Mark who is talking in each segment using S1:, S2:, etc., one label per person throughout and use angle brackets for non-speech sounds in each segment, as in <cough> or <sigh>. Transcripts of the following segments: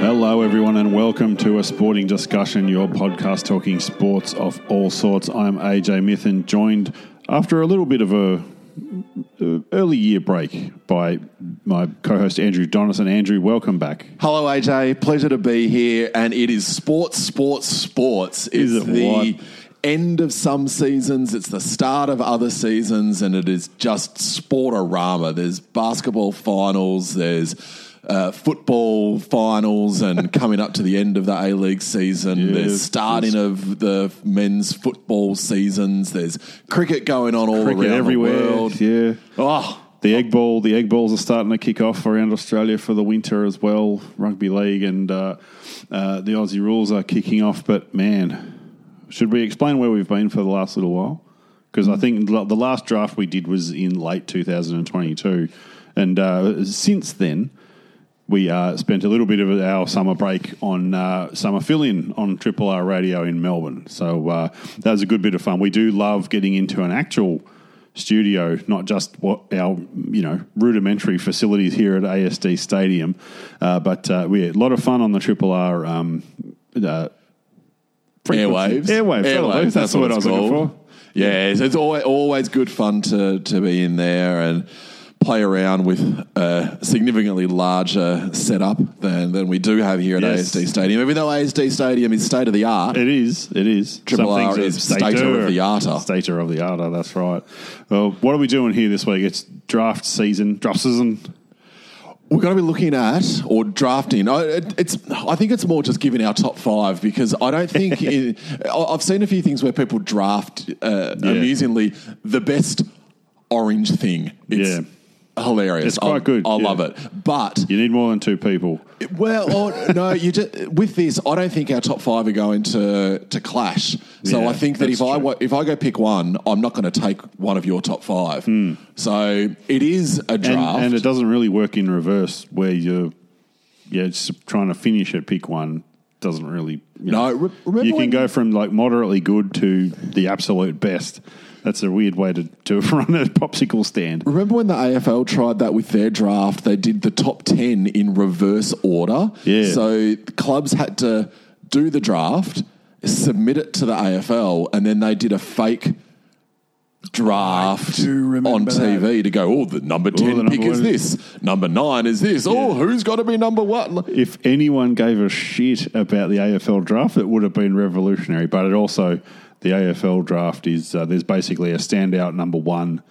S1: Hello, everyone, and welcome to a sporting discussion, your podcast talking sports of all sorts. I'm AJ Mithen, joined after a little bit of a, early year break by my co-host Andrew Donison. Andrew, welcome back.
S2: Hello, AJ. Pleasure to be here. And it is sports, sports, sports.
S1: Is it
S2: the
S1: what?
S2: End of some seasons. It's the start of other seasons, and it is just sportorama. There's basketball finals. There's uh, football finals, and <laughs> coming up to the end of the A League season.
S1: Yeah,
S2: there's starting of the men's football seasons. There's cricket going on all
S1: Cricket
S2: around
S1: everywhere.
S2: the world.
S1: Yeah.
S2: Oh,
S1: The egg ball, the egg balls are starting to kick off around Australia for the winter as well. Rugby league and uh, uh, the Aussie rules are kicking off. But man, should we explain where we've been for the last little while? Because I think the last draft we did was in late 2022, and uh, since then we uh, spent a little bit of our summer break on uh, summer fill-in on Triple R Radio in Melbourne. So uh, that was a good bit of fun. We do love getting into an actual studio, not just what our you know rudimentary facilities here at ASD Stadium, uh, but uh, we had a lot of fun on the Triple R. Um, uh,
S2: airwaves.
S1: Airwaves. Airwaves. That's, what word I was
S2: it's
S1: looking for.
S2: Yeah, so it's always, always good fun to, to be in there and play around with a significantly larger setup than, than we do have here at
S1: Yes.
S2: ASD Stadium. Even though ASD Stadium is state of the art,
S1: It is. It is.
S2: Triple
S1: Some
S2: R is
S1: are
S2: stater of the art.
S1: Stater of the art. That's right. Well, what are we doing here this week? It's draft season. Draft season.
S2: We're going to be looking at or drafting. I- It's I think it's more just giving our top five because I don't think <laughs> I've seen a few things where people draft uh,
S1: Yeah.
S2: amusingly the best orange thing. It's
S1: Yeah.
S2: Hilarious.
S1: It's quite
S2: I,
S1: good,
S2: I
S1: yeah.
S2: love it, but
S1: You need more than two people.
S2: well, or, no, you just with this. I don't think our top five are going to to clash. So
S1: Yeah,
S2: I think that if I
S1: true.
S2: wa- if I go pick one, I'm not going to take one of your top five. So it is a
S1: Hmm. And,
S2: draft.
S1: and it doesn't really work in reverse where you're yeah, just trying to finish at pick one doesn't really. You
S2: No,
S1: know,
S2: re- remember
S1: you can go from like moderately good to the absolute best. That's a weird way to, to <laughs> run a popsicle stand.
S2: Remember when the AFL tried that with their draft? They did the top 10 in reverse order.
S1: Yeah.
S2: So clubs had to do the draft, submit it to the AFL, and then they did a fake draft on TV to go, oh, the number 10
S1: the number
S2: pick is
S1: one.
S2: this, number 9 is this. Oh, who's got to be number one?
S1: If anyone gave a shit about the AFL draft, it would have been revolutionary. But it also, the AFL draft is uh, there's basically a standout number one,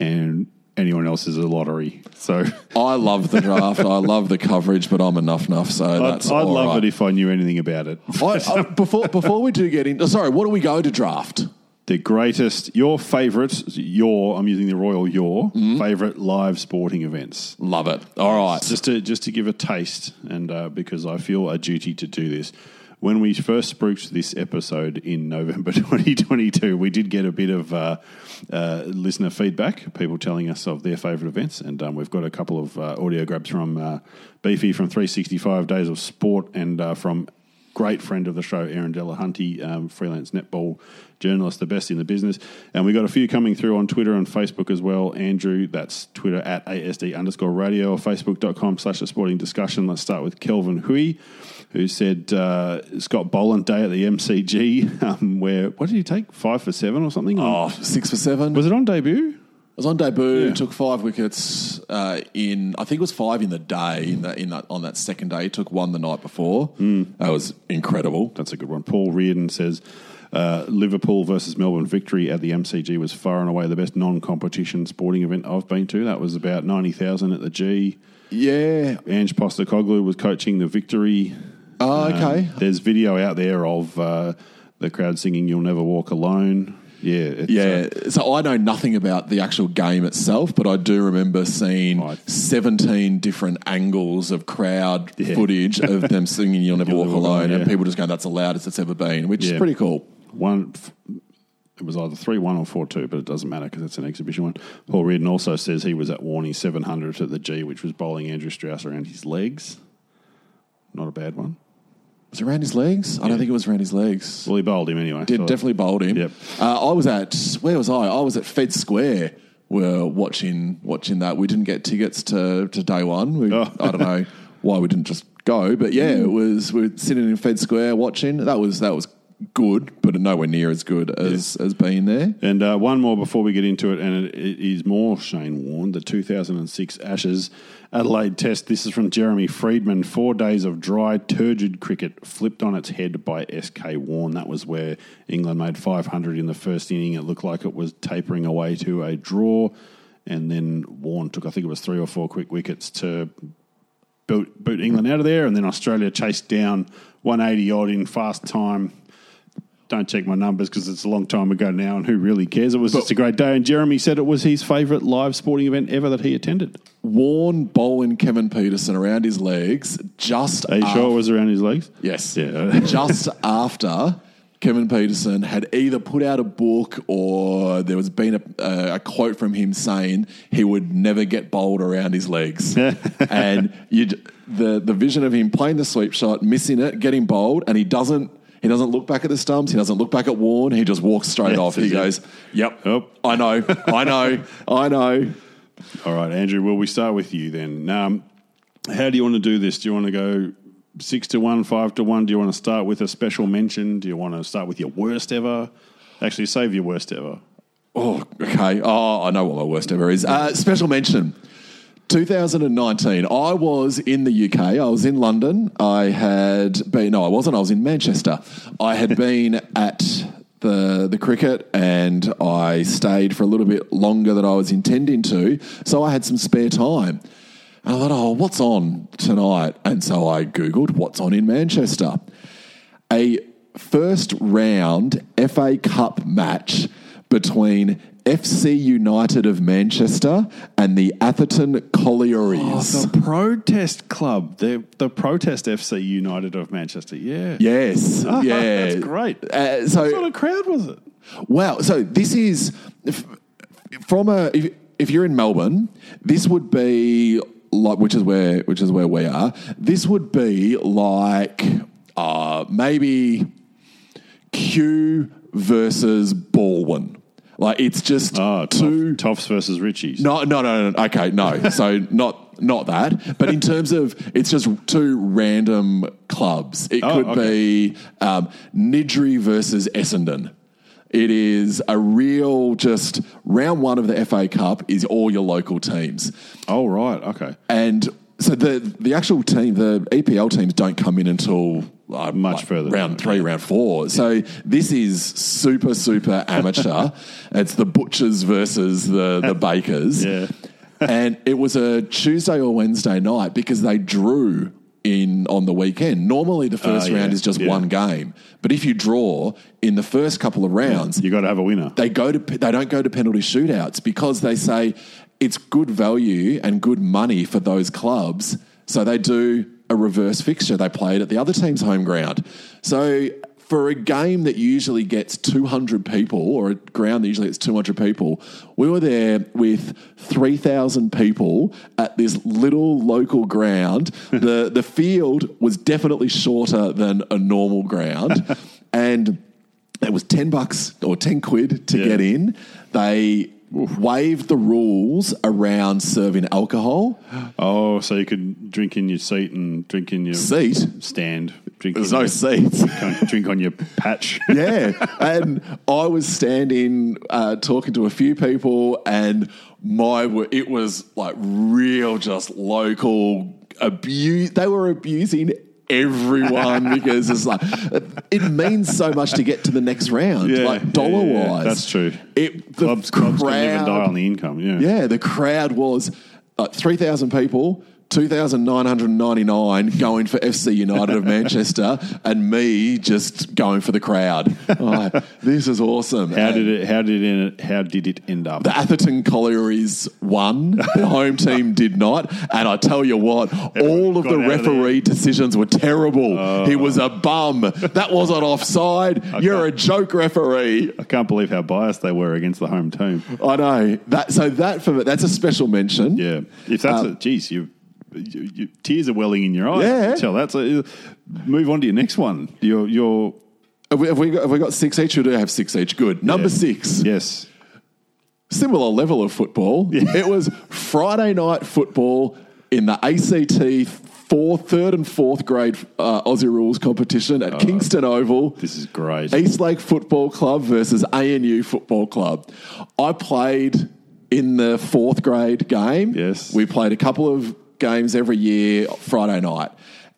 S1: and anyone else is a lottery. So <laughs>
S2: I love the draft. I love the coverage, but I'm enough enough. So
S1: I'd,
S2: that's
S1: I'd love
S2: right.
S1: it if I knew anything about it.
S2: I, I, <laughs> before, before we do get in, oh, sorry, what do we go to draft?
S1: The greatest, your favourite, your I'm using the royal your
S2: Mm-hmm.
S1: favourite live sporting events.
S2: Love it. All right.
S1: Just to just to give a taste, and uh, because I feel a duty to do this. When we first spruiked this episode in November <laughs> 2022, we did get a bit of uh, uh, listener feedback, people telling us of their favourite events, and um, we've got a couple of uh, audio grabs from uh, Beefy from 365 Days of Sport and uh, from great friend of the show, Erin Delahunty, um, freelance netball journalist, the best in the business. And we got a few coming through on Twitter and Facebook as well. Andrew, that's Twitter at ASD underscore radio or Facebook.com slash a sporting discussion. Let's start with Kelvin Hui, who said uh, Scott Boland Day at the MCG, <laughs> um, where, what did he take? Five for seven or something?
S2: Oh, six for seven.
S1: Was it on debut?
S2: I was on debut.
S1: Yeah.
S2: Took five wickets uh, in. I think it was five in the day. In that, in that on that second day, took one the night before.
S1: Hmm.
S2: That was incredible.
S1: That's a good one. Paul Reardon says uh, Liverpool versus Melbourne victory at the MCG was far and away the best non-competition sporting event I've been to. That was about ninety thousand at the G.
S2: Yeah.
S1: Ange Postecoglou was coaching the victory.
S2: Oh, okay.
S1: Um, there's video out there of uh, the crowd singing "You'll Never Walk Alone." Yeah, it's,
S2: yeah.
S1: uh,
S2: so I know nothing about the actual game itself, but I do remember seeing. 17 different angles of crowd
S1: Yeah.
S2: footage of <laughs> them singing You'll Never Walk Alone,
S1: Alone,
S2: and people just going, that's the loudest it's ever been, which
S1: Yeah.
S2: is pretty cool.
S1: one. It was either three one or four two, but it doesn't matter because it's an exhibition one. Paul Reardon also says he was at Warney seven hundred at the G, which was bowling Andrew Strauss around his legs. Not a bad one.
S2: Was it around his legs? I don't think it was around his legs.
S1: Well, he bowled him anyway.
S2: Did
S1: so-
S2: definitely bowled him.
S1: Yep.
S2: Uh, I was at where was I? I was at Fed Square. We're watching watching that. We didn't get tickets to, to day one. We,
S1: Oh.
S2: I don't know <laughs> why we didn't just go, but yeah, it was. We were sitting in Fed Square watching. That was that was good, but nowhere near as good as as being there.
S1: And uh, one more before we get into it, and it, it is more Shane Warne, the 2006 Ashes Adelaide Test. This is from Jeremy Friedman. Four days of dry, turgid cricket flipped on its head by SK Warne. That was where England made 500 in the first inning. It looked like it was tapering away to a draw, and then Warne took, I think it was three or four quick wickets to boot, boot England out of there, and then Australia chased down 180 odd in fast time. Don't check my numbers because it's a long time ago now, and who really cares? It was just a great day, and Jeremy said it was his favourite live sporting event ever that he attended.
S2: Warne bowling Kevin Pietersen around his legs just
S1: Are you
S2: after,
S1: sure it was around his legs?
S2: Yes.
S1: Yeah. <laughs>
S2: just after Kevin Pietersen had either put out a book or there was been a, a quote from him saying he would never get bowled around his legs. <laughs> and you the the vision of him playing the sweep shot, missing it, getting bowled, and he doesn't he doesn't look back at the stumps, he doesn't look back at Warne, he just walks straight
S1: Yeah,
S2: off. He goes, Yep,
S1: Yep.
S2: I know, I know, I know. <laughs>
S1: All right, Andrew. Will we start with you then. Um, how do you want to do this? Do you want to go six to one, five to one? Do you want to start with a special mention? Do you want to start with your worst ever? Actually, save your worst ever.
S2: Oh, okay. Oh, I know what my worst ever is. Uh, special mention. 2019. I was in the UK. I was in London. I had been. No, I wasn't. I was in Manchester. I had <laughs> been at the the cricket, and I stayed for a little bit longer than I was intending to. So I had some spare time. And I thought, oh, what's on tonight? And so I googled what's on in Manchester. A first round FA Cup match between FC United of Manchester and the Atherton Collieries.
S1: Oh, the protest club, the the protest FC United of Manchester. Yeah,
S2: yes, <laughs>
S1: Ah,
S2: yeah,
S1: that's great.
S2: Uh, so
S1: What sort of crowd was it?
S2: Wow. So this is if, from a if, if you're in Melbourne, this would be like which is where which is where we are. This would be like uh, maybe Kew versus Balwyn. Like it's just
S1: Oh,
S2: two.
S1: Toff, Toffs versus Richies.
S2: No, no, no, no. Okay, no. So not not that. But in terms of, it's just two random clubs. It
S1: Oh,
S2: could
S1: okay.
S2: be um, Niddrie versus Essendon. It is a real just round one of the FA Cup is all your local teams.
S1: Oh right, okay.
S2: And so the the actual team, the EPL teams don't come in until uh,
S1: Much
S2: like
S1: further
S2: round three, round four. So this is super super <laughs> amateur. it's the butchers versus the the <laughs> bakers.
S1: Yeah.
S2: and it was a Tuesday or Wednesday night because they drew in on the weekend. Normally the first
S1: Ah, yeah,
S2: round is just
S1: yeah.
S2: one game, but if you draw in the first couple of rounds,
S1: You got to have a winner.
S2: they go to they don't go to penalty shootouts because they say it's good value and good money for those clubs. So they do a reverse fixture. They play it at the other team's home ground. So for a game that usually gets 200 people or a ground that usually gets 200 people, we were there with 3,000 people at this little local ground. the the field was definitely shorter than a normal ground <laughs> and it was 10 bucks or 10 quid to
S1: Yeah.
S2: get in. They waived the rules around serving alcohol.
S1: Oh, so you could drink in your seat and drink in your
S2: Seat?
S1: stand. Drink
S2: There's no
S1: your,
S2: seats. <laughs>
S1: drink on your patch. <laughs>
S2: yeah. And I was standing uh, talking to a few people, and my it was like real, just local abuse. They were abusing everyone because it's like it means so much to get to the next round,
S1: Yeah,
S2: like dollar
S1: yeah, yeah.
S2: wise.
S1: That's true.
S2: It the
S1: clubs, clubs can live and die
S2: crowd-
S1: on the income. Yeah.
S2: Yeah, the crowd was uh, 3,000 people, 2,999 going for FC United of Manchester, <laughs> and me just going for the crowd. Oh, this is awesome.
S1: How
S2: And
S1: did it? How did it? How did it end up?
S2: The Atherton Collieries won. The home team did not. And I tell you what, all of the
S1: out of
S2: referee decisions were terrible. he was a bum. That wasn't offside. You're a joke referee.
S1: I can't believe how biased they were against the home team.
S2: I know that. So that for that's a special mention.
S1: Yeah, if that's
S2: Um,
S1: a geez, you you, you, tears are welling in your eyes.
S2: Yeah.
S1: Tell that. So, uh, move on to your next one. Your your
S2: Have we, have we, got, have we got six each or do I have six each? Good. Number
S1: Yeah.
S2: six.
S1: yes.
S2: Similar level of football. <laughs> It was Friday night football in the ACT fourth, third and fourth grade uh, Aussie rules competition at Kingston Oval.
S1: This is great.
S2: Eastlake Football Club versus ANU Football Club. I played in the fourth grade game.
S1: Yes.
S2: We played a couple of games every year Friday night.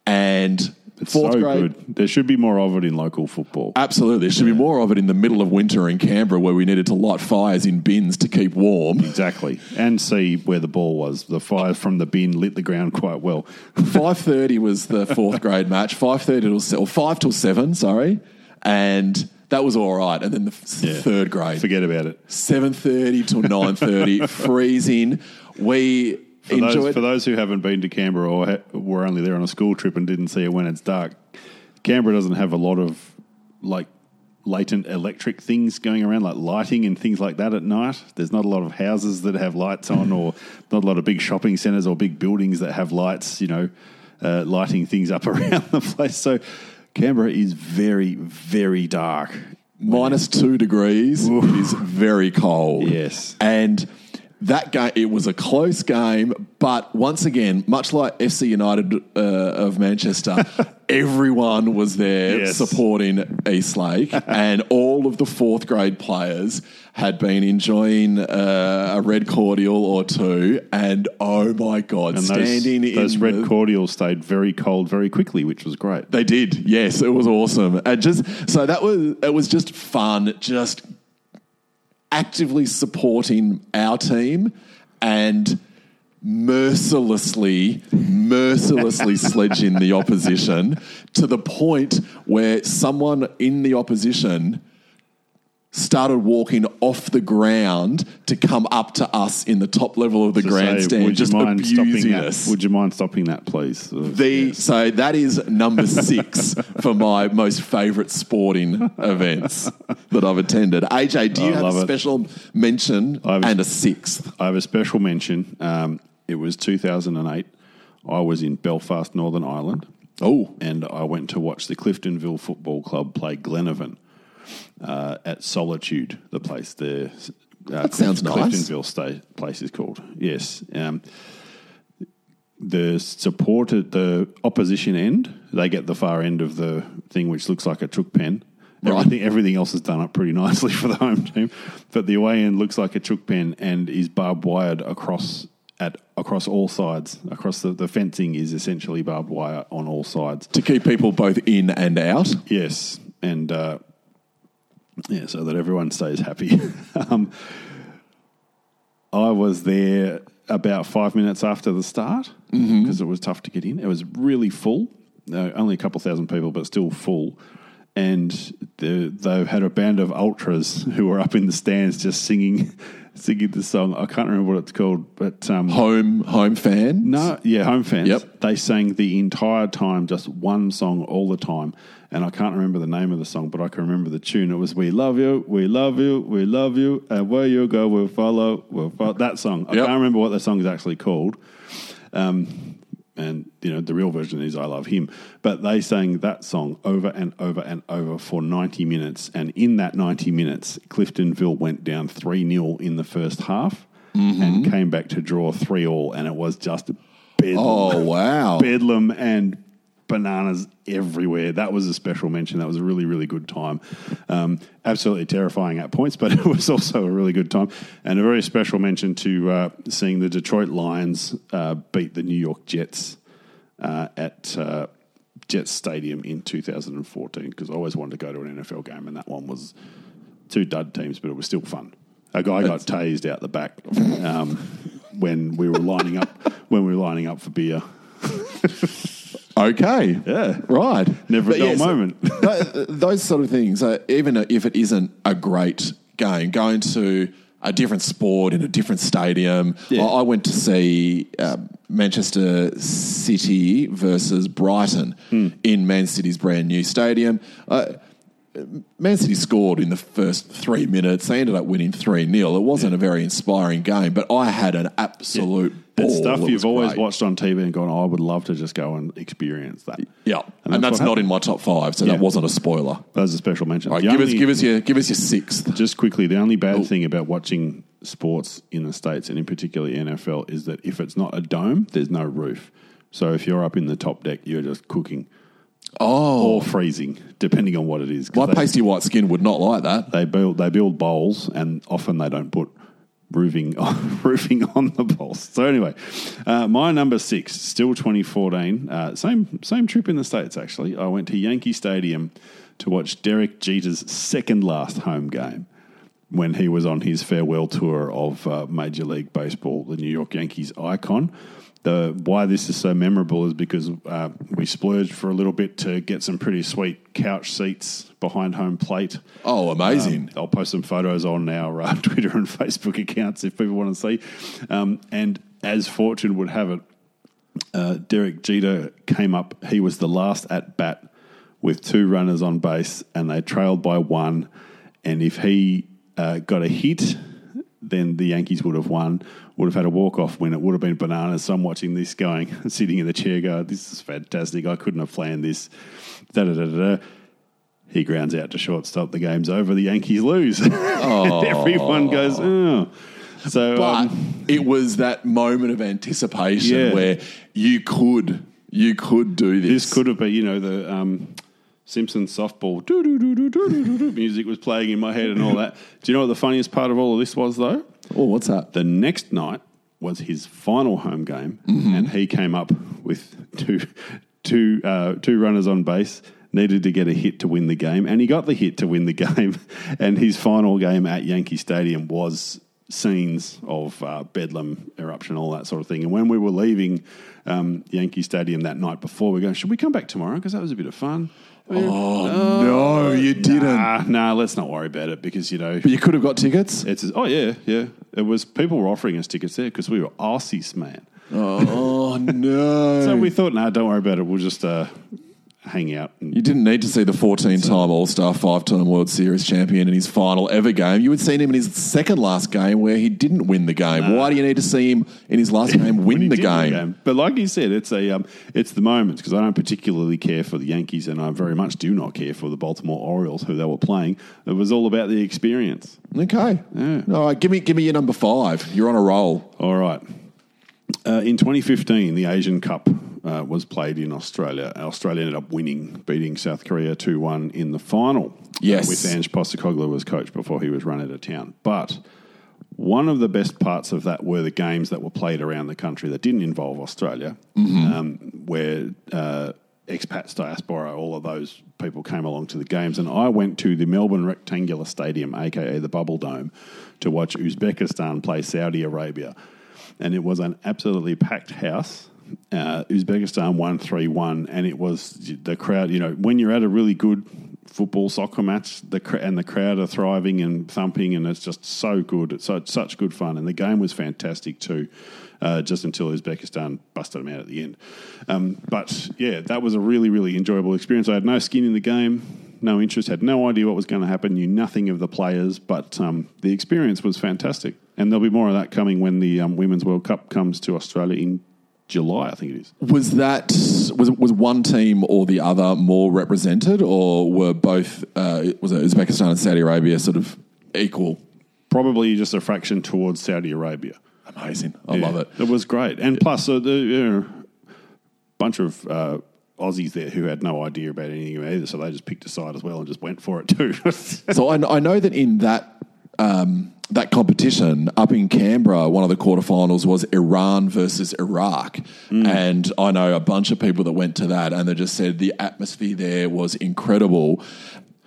S2: And
S1: It's
S2: fourth
S1: so
S2: grade.
S1: good. There should be more of it in local football.
S2: Absolutely. There should be more of it in the middle of winter in Canberra where we needed to light fires in bins to keep warm.
S1: Exactly. And see where the ball was. The fire from the bin lit the ground quite well.
S2: 5.30 was the fourth grade match. 5.30 till, se- or 5 till 7, sorry. And that was all right. And then the f-
S1: Yeah.
S2: third grade.
S1: Forget about it.
S2: 7.30 till 9.30, <laughs> freezing. We
S1: For
S2: enjoyed...
S1: those, for those who haven't been to Canberra or ha- were only there on a school trip and didn't see it when it's dark, Canberra doesn't have a lot of like latent electric things going around, like lighting and things like that at night. There's not a lot of houses that have lights on, or not a lot of big shopping centres or big buildings that have lights. You know, uh, lighting things up <laughs> around the place. So Canberra is very, very dark.
S2: minus two degrees. It is very cold.
S1: Yes.
S2: And that game, it was a close game, but once again, much like FC United uh, of Manchester, <laughs> everyone was there
S1: Yes.
S2: supporting Eastlake, and all of the fourth grade players had been enjoying uh, a red cordial or two, and oh my god,
S1: And
S2: standing
S1: those, those red
S2: the-
S1: cordials stayed very cold very quickly, which was great.
S2: They did, yes. It was awesome, and just so that was it was just fun, just actively supporting our team and mercilessly, mercilessly <laughs> sledging the opposition to the point where someone in the opposition started walking off the ground to come up to us in the top level of the
S1: say,
S2: grandstand,
S1: would
S2: just
S1: you mind stopping
S2: abusing
S1: that?
S2: us.
S1: Would you mind stopping that, please? Uh,
S2: The
S1: yes.
S2: so that is number six for my most favourite sporting events that I've attended. AJ, do you
S1: I
S2: have a
S1: it.
S2: special mention
S1: I have
S2: and a sixth?
S1: I have a special mention. Um, it was 2008. I was in Belfast, Northern Ireland,
S2: Oh,
S1: and I went to watch the Cliftonville Football Club play Glenavon uh, at Solitude, the place. there. Uh,
S2: that sounds nice.
S1: Cliftonville sta- place is called. Yes. Um, the at the opposition end, they get the far end of the thing, which looks like a chook pen.
S2: Right.
S1: Everything, everything else is done up pretty <laughs> nicely for the home team, but the away end looks like a chook pen and is barbed wired across at across all sides. Across the, the fencing is essentially barbed wire on all sides.
S2: to keep people both in and out.
S1: Yes, and uh, yeah, so that everyone stays happy. <laughs> um, I was there about five minutes after the start because it was tough to get in. It was really full, uh, only a couple thousand people, but still full. And the, they had a band of ultras who were up in the stands just singing, singing the song. I can't remember what it's called, but um,
S2: Home home fan.
S1: no, yeah, home fans.
S2: Yep.
S1: They sang the entire time, just one song all the time. And I can't remember the name of the song, but I can remember the tune. It was "We love you, we love you, we love you, and where you go, we'll follow." We'll follow. That song. I
S2: Yep.
S1: can't remember what the song is actually called. Um, and you know the real version is "I Love Him," but they sang that song over and over and over for ninety minutes. And in that ninety minutes, Cliftonville went down three 0 in the first half mm-hmm. and came back to draw three all, and it was just bedlam,
S2: Oh wow!
S1: bedlam and bananas everywhere. That was a special mention. That was a really, really good time. Um, absolutely terrifying at points, <laughs> but it was also a really good time. And a very special mention to uh, seeing the Detroit Lions uh, beat the New York Jets uh, at uh, Jets Stadium in 2014 because I always wanted to go to an NFL game, and that one was two dud teams, but it was still fun. A guy got tased out the back um, when we were lining up when we were lining up for beer. <laughs>
S2: Okay.
S1: Yeah.
S2: Right.
S1: Never a
S2: But
S1: dull
S2: yes,
S1: moment. <laughs>
S2: th- those sort of things, uh, even if it isn't a great game, going to a different sport in a different stadium.
S1: Yeah.
S2: I, I went to see um, Manchester City versus Brighton
S1: Hmm.
S2: in Man City's brand new stadium. Uh, Man City scored in the first three minutes. They ended up winning 3 0. It wasn't a very inspiring game, but I had an absolute ball.
S1: It's stuff
S2: It
S1: you've always
S2: great.
S1: watched on TV and gone, oh, I would love to just go and experience that.
S2: Yeah,
S1: And
S2: and,
S1: that's
S2: that's,
S1: what
S2: not in my top five, so
S1: Yeah.
S2: that wasn't a spoiler.
S1: That was a special mention.
S2: All right, give us give us your give us your sixth.
S1: Just quickly, the only bad
S2: Oh.
S1: thing about watching sports in the States and in particular NFL is that if it's not a dome, there's no roof. So if you're up in the top deck, you're just cooking
S2: Oh,
S1: or freezing, depending on what it is.
S2: my
S1: they,
S2: pasty white skin would not like that.
S1: they build they build bowls, and often they don't put roofing <laughs> roofing on the bowls. So anyway, uh, my number six, still 2014, uh, same same trip in the states. Actually, I went to Yankee Stadium to watch Derek Jeter's second last home game when he was on his farewell tour of uh, Major League Baseball, the New York Yankees icon. The why this is so memorable is because uh, we splurged for a little bit to get some pretty sweet couch seats behind home plate.
S2: Oh, amazing!
S1: Um, I'll post some photos on our uh, <laughs> Twitter and Facebook accounts if people want to see. Um, and as fortune would have it, uh, Derek Jeter came up. He was the last at bat with two runners on base, and they trailed by one. And if he uh, got a hit, then the Yankees would have won. Would have had a walk off win. It would have been bananas. So I'm watching this going, <laughs> sitting in the chair, going, "This is fantastic. I couldn't have planned this." Da da da da. He grounds out to shortstop. The game's over. The Yankees lose. <laughs> Everyone goes, oh. So,
S2: But
S1: um,
S2: it was that moment of anticipation
S1: Yeah.
S2: where you could you could do this.
S1: this could have been, you know, the um, Simpsons softball music was playing in my head and all that. Do you know what the funniest part of all of this was, though?
S2: Oh, what's that?
S1: The next night was his final home game, and he came up with two, two, uh, two runners on base. Needed to get a hit to win the game, and he got the hit to win the <laughs> game. And his final game at Yankee Stadium was scenes of uh, bedlam eruption, all that sort of thing. And when we were leaving um, Yankee Stadium that night before, we are going, should we come back tomorrow? Because that was a bit of fun.
S2: Oh, no, you didn't.
S1: Nah, nah, let's not worry about it because you know
S2: But you could have got tickets.
S1: it's oh yeah, yeah. It was people were offering us tickets there because we were Aussies, man.
S2: Oh <laughs> no!
S1: So we thought, no, don't worry about it. We'll just uh, hang out. And,
S2: You didn't need to see the 14 time All Star, five time World Series champion in his final ever game. You had seen him in his second last game where he didn't win the game. Why do you need to see him in his last <laughs> game
S1: when he
S2: win the
S1: did
S2: game?
S1: But like you said, it's a um, it's the moments because I don't particularly care for the Yankees, and I very much do not care for the Baltimore Orioles, who they were playing. It was all about the experience.
S2: Okay.
S1: Yeah.
S2: All right, give me, give me your number five. You're on a roll.
S1: All right. Uh, in 2015, the Asian Cup uh, was played in Australia. Australia ended up winning, beating South Korea 2 1 in the final.
S2: Yes.
S1: Uh, with Ange Postecoglou as coach before he was run out of town. But one of the best parts of that were the games that were played around the country that didn't involve Australia, um, where uh, expats, diaspora, all of those people came along to the games. And I went to the Melbourne Rectangular Stadium, aka the Bubble Dome, to watch Uzbekistan play Saudi Arabia. And it was an absolutely packed house. Uh, Uzbekistan won 3 1, and it was the crowd. You know, when you're at a really good football soccer match, the cr- and the crowd are thriving and thumping, and it's just so good. It's so, such good fun, and the game was fantastic too. Uh, just until Uzbekistan busted them out at the end. Um, but yeah, that was a really, really enjoyable experience. I had no skin in the game, no interest, had no idea what was going to happen, knew nothing of the players, but um, the experience was fantastic. And there'll be more of that coming when the um, Women's World Cup comes to Australia in July, I think it is.
S2: Was that was was one team or the other more represented, or were both uh, was it Uzbekistan and Saudi Arabia sort of equal?
S1: Probably just a fraction towards Saudi Arabia.
S2: Amazing, I
S1: Yeah,
S2: love it.
S1: It was great, and plus uh, the you know, bunch of uh, Aussies there who had no idea about anything either, so they just picked a side as well and just went for it too. <laughs>
S2: So I, I know that in that um, that competition up in Canberra, one of the quarterfinals was Iran versus Iraq, and I know a bunch of people that went to that, and they just said the atmosphere there was incredible.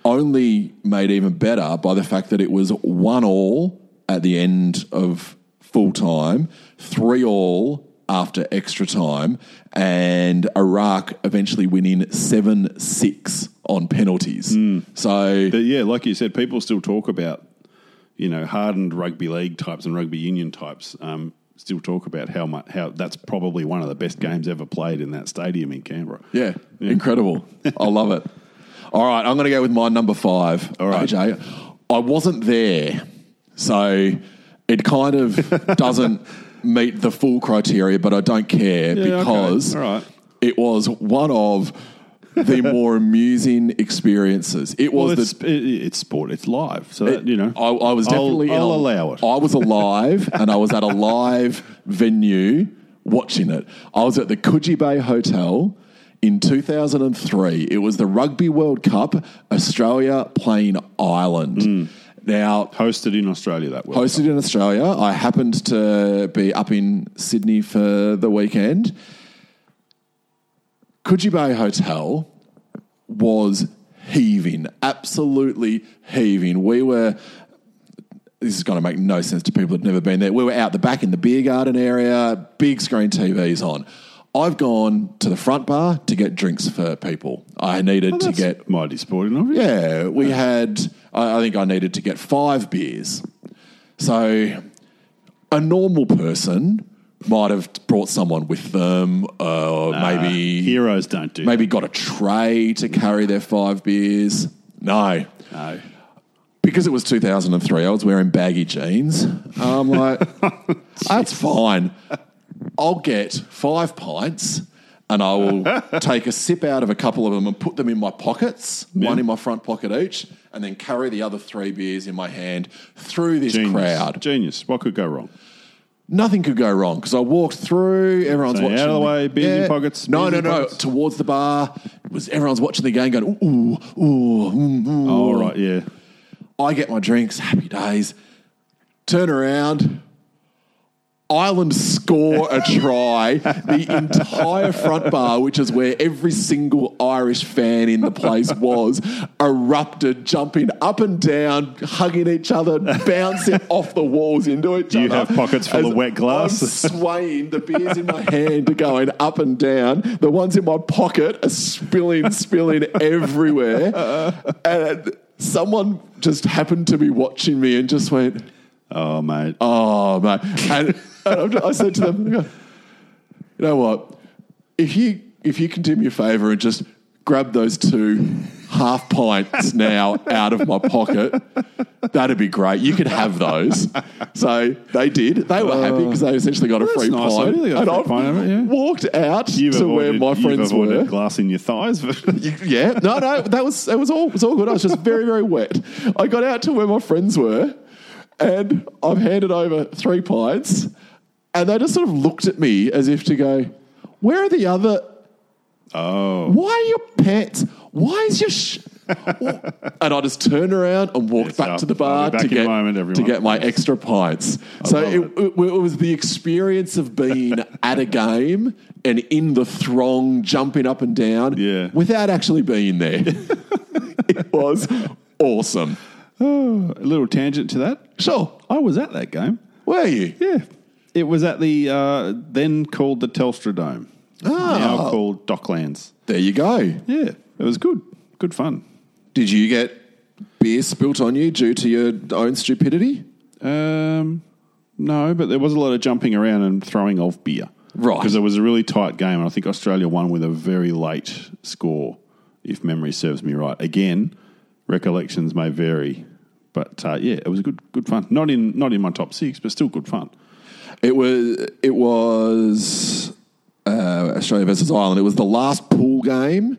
S2: Only made even better by the fact that it was one all at the end of full time, three all after extra time, and Iraq eventually winning seven six on penalties. So
S1: But yeah, like you said, people still talk about you know hardened rugby league types and rugby union types. Um, still talk about how much how that's probably one of the best games ever played in that stadium in Canberra.
S2: Yeah, incredible. I love it. <laughs> All right, I'm going to go with my number five.
S1: All right.
S2: AJ. I wasn't there, so it kind of <laughs> doesn't meet the full criteria, but I don't care
S1: Yeah, okay.
S2: because
S1: All right.
S2: it was one of the more amusing experiences. It was
S1: Well,
S2: the
S1: it's, it, it's sport. It's live. So, that, you know.
S2: I, I was
S1: I'll-
S2: definitely.
S1: I'll allow it.
S2: I was alive, <laughs> and I was at a live venue watching it. I was at the Coogee Bay Hotel in 2003. It was the Rugby World Cup, Australia playing Ireland.
S1: Hmm.
S2: Now,
S1: Hosted in Australia that way.
S2: hosted in Australia. I happened to be up in Sydney for the weekend. Coogee Bay Hotel was heaving, absolutely heaving. We were. This is going to make no sense to people who've never been there. We were out the back in the beer garden area, big screen TVs on. I've gone to the front bar to get drinks for people. I needed oh, to
S1: That's
S2: get
S1: mighty sporting of you.
S2: yeah, we had. I, I think I needed to get five beers. So, a normal person might have brought someone with them, or uh, maybe
S1: Heroes don't do
S2: maybe got a tray to carry their five beers. No.
S1: No.
S2: because it was 2003. I was wearing baggy jeans. I'm like, <laughs> that's fine. I'll get five pints. And I will <laughs> take a sip out of a couple of them and put them in my pockets, one in my front pocket each, and then carry the other three beers in my hand through this
S1: Genius.
S2: crowd.
S1: Genius. What could go wrong?
S2: Nothing could go wrong because I walked through. Everyone's
S1: So
S2: watching.
S1: out of the way, beers in your pockets,
S2: No,
S1: beers
S2: no,
S1: in
S2: no.
S1: pockets.
S2: Towards the bar, it was everyone's watching the game, going ooh, ooh, ooh. mm, mm.
S1: All right, yeah.
S2: I get my drinks, happy days. Turn around. Ireland score a try. The entire front bar, which is where every single Irish fan in the place was, erupted, jumping up and down, hugging each other, bouncing off the walls into each
S1: Do you
S2: other.
S1: have pockets full of wet glass?
S2: I'm swaying, the beers in my hand are going up and down. The ones in my pocket are spilling, spilling everywhere. And someone just happened to be watching me and just went,
S1: Oh, mate.
S2: Oh, mate. And I said to them, you know what? If you if you can do me a favour and just grab those two half pints now out of my pocket, that'd be great. You could have those. So they did. They were happy oh. because they essentially got a free
S1: nice,
S2: pint.
S1: though. They got a
S2: and I
S1: yeah.
S2: walked out
S1: You've
S2: to where
S1: avoided,
S2: my
S1: you've
S2: friends were.
S1: glass in your thighs. <laughs>
S2: Yeah, no, no, that was it was all it was all good. I was just very, very wet. I got out to where my friends were, and I've handed over three pints, and they just sort of looked at me as if to go, "Where are the other?
S1: oh.
S2: Why are your pants? Why is your?" Sh-? <laughs> and I just turned around and walked back to the bar
S1: I'll be back
S2: to get
S1: moment,
S2: to get my extra pints. so
S1: love
S2: it, it, it was the experience of being <laughs> at a game and in the throng, jumping up and down,
S1: Yeah.
S2: without actually being there. <laughs> it was awesome. <sighs>
S1: A little tangent to that.
S2: Sure,
S1: I was at that game.
S2: were you?
S1: Yeah. It was at the uh, then called the Telstra Dome,
S2: Ah.
S1: now called Docklands.
S2: There you go.
S1: Yeah, it was good. Good fun.
S2: Did you get beer spilt on you due to your own stupidity?
S1: Um, no, but there was a lot of jumping around and throwing of beer.
S2: Right.
S1: Because it was a really tight game, and I think Australia won with a very late score, if memory serves me right. Again, recollections may vary, but uh, yeah, it was good, good fun. Not in not in my top six, but still good fun.
S2: It was it was uh, Australia versus Ireland. It was the last pool game,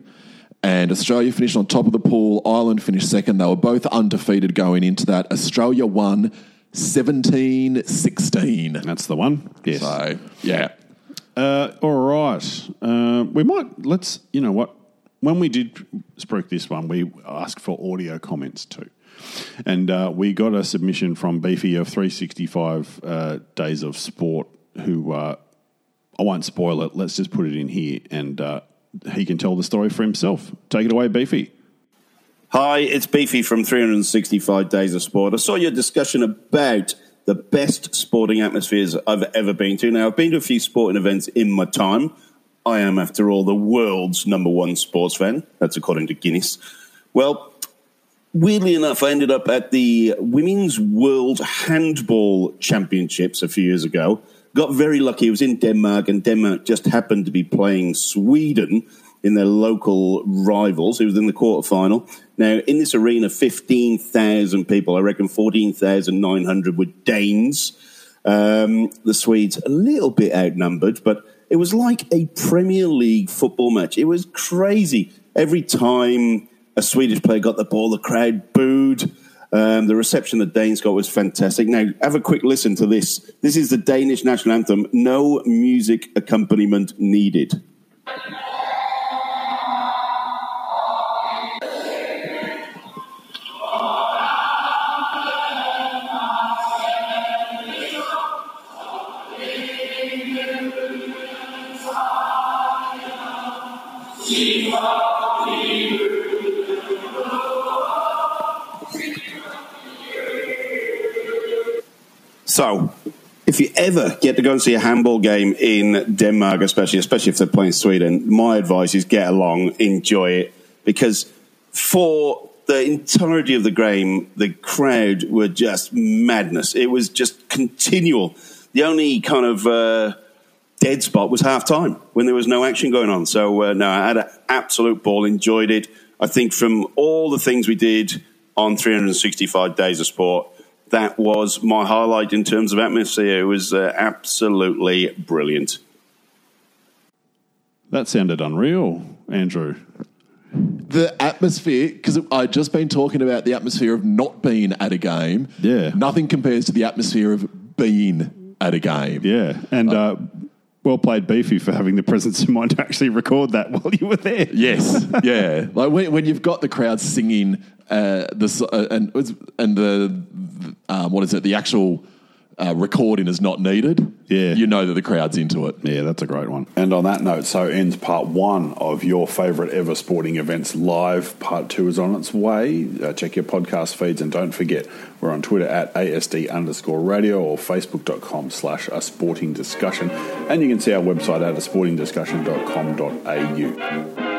S2: and Australia finished on top of the pool. Ireland finished second. They were both undefeated going into that. Australia won 17-16.
S1: That's the one. Yes.
S2: So yeah,
S1: Uh, all right. Uh, we might, let's, you know what? When we did spruik this one, we asked for audio comments too. And uh, we got a submission from Beefy of 365 uh, Days of Sport, who uh, I won't spoil it. Let's just put it in here and uh, he can tell the story for himself. Take it away, Beefy.
S3: Hi, it's Beefy from 365 Days of Sport. I saw your discussion about the best sporting atmospheres I've ever been to. Now, I've been to a few sporting events in my time. I am, after all, the world's number one sports fan. That's according to Guinness. Well, weirdly enough, I ended up at the Women's World Handball Championships a few years ago. Got very lucky. It was in Denmark, and Denmark just happened to be playing Sweden in their local rivals. It was in the quarterfinal. Now, in this arena, 15,000 people, I reckon 14,900 were Danes. Um, the Swedes a little bit outnumbered, but it was like a Premier League football match. It was crazy. Every time a Swedish player got the ball, the crowd booed. Um, the reception the Danes got was fantastic. Now, have a quick listen to this. This is the Danish national anthem. No music accompaniment needed. So, if you ever get to go and see a handball game in Denmark, especially especially if they're playing Sweden, my advice is get along, enjoy it, because for the entirety of the game, the crowd were just madness. It was just continual. The only kind of uh, dead spot was half time when there was no action going on. So, uh, no, I had an absolute ball, enjoyed it. I think from all the things we did on 365 days of sport, that was my highlight in terms of atmosphere. It was uh, absolutely brilliant.
S1: That sounded unreal, Andrew.
S2: The atmosphere, because I'd just been talking about the atmosphere of not being at a game.
S1: Yeah.
S2: Nothing compares to the atmosphere of being at a game.
S1: Yeah, and uh, well played, Beefy, for having the presence of mind to actually record that <laughs> while you were there.
S2: Yes, yeah. <laughs> Like when, when you've got the crowd singing uh, the uh, and and the um, what is it? The actual uh, recording is not needed.
S1: Yeah.
S2: you know that the crowd's into it.
S1: Yeah, that's a great one. And on that note, so ends part one of your favourite ever sporting events live. Part two is on its way. Uh, check your podcast feeds and don't forget, we're on Twitter at ASD underscore radio or facebook.com slash a sporting discussion. And you can see our website at a sportingdiscussion.com.au.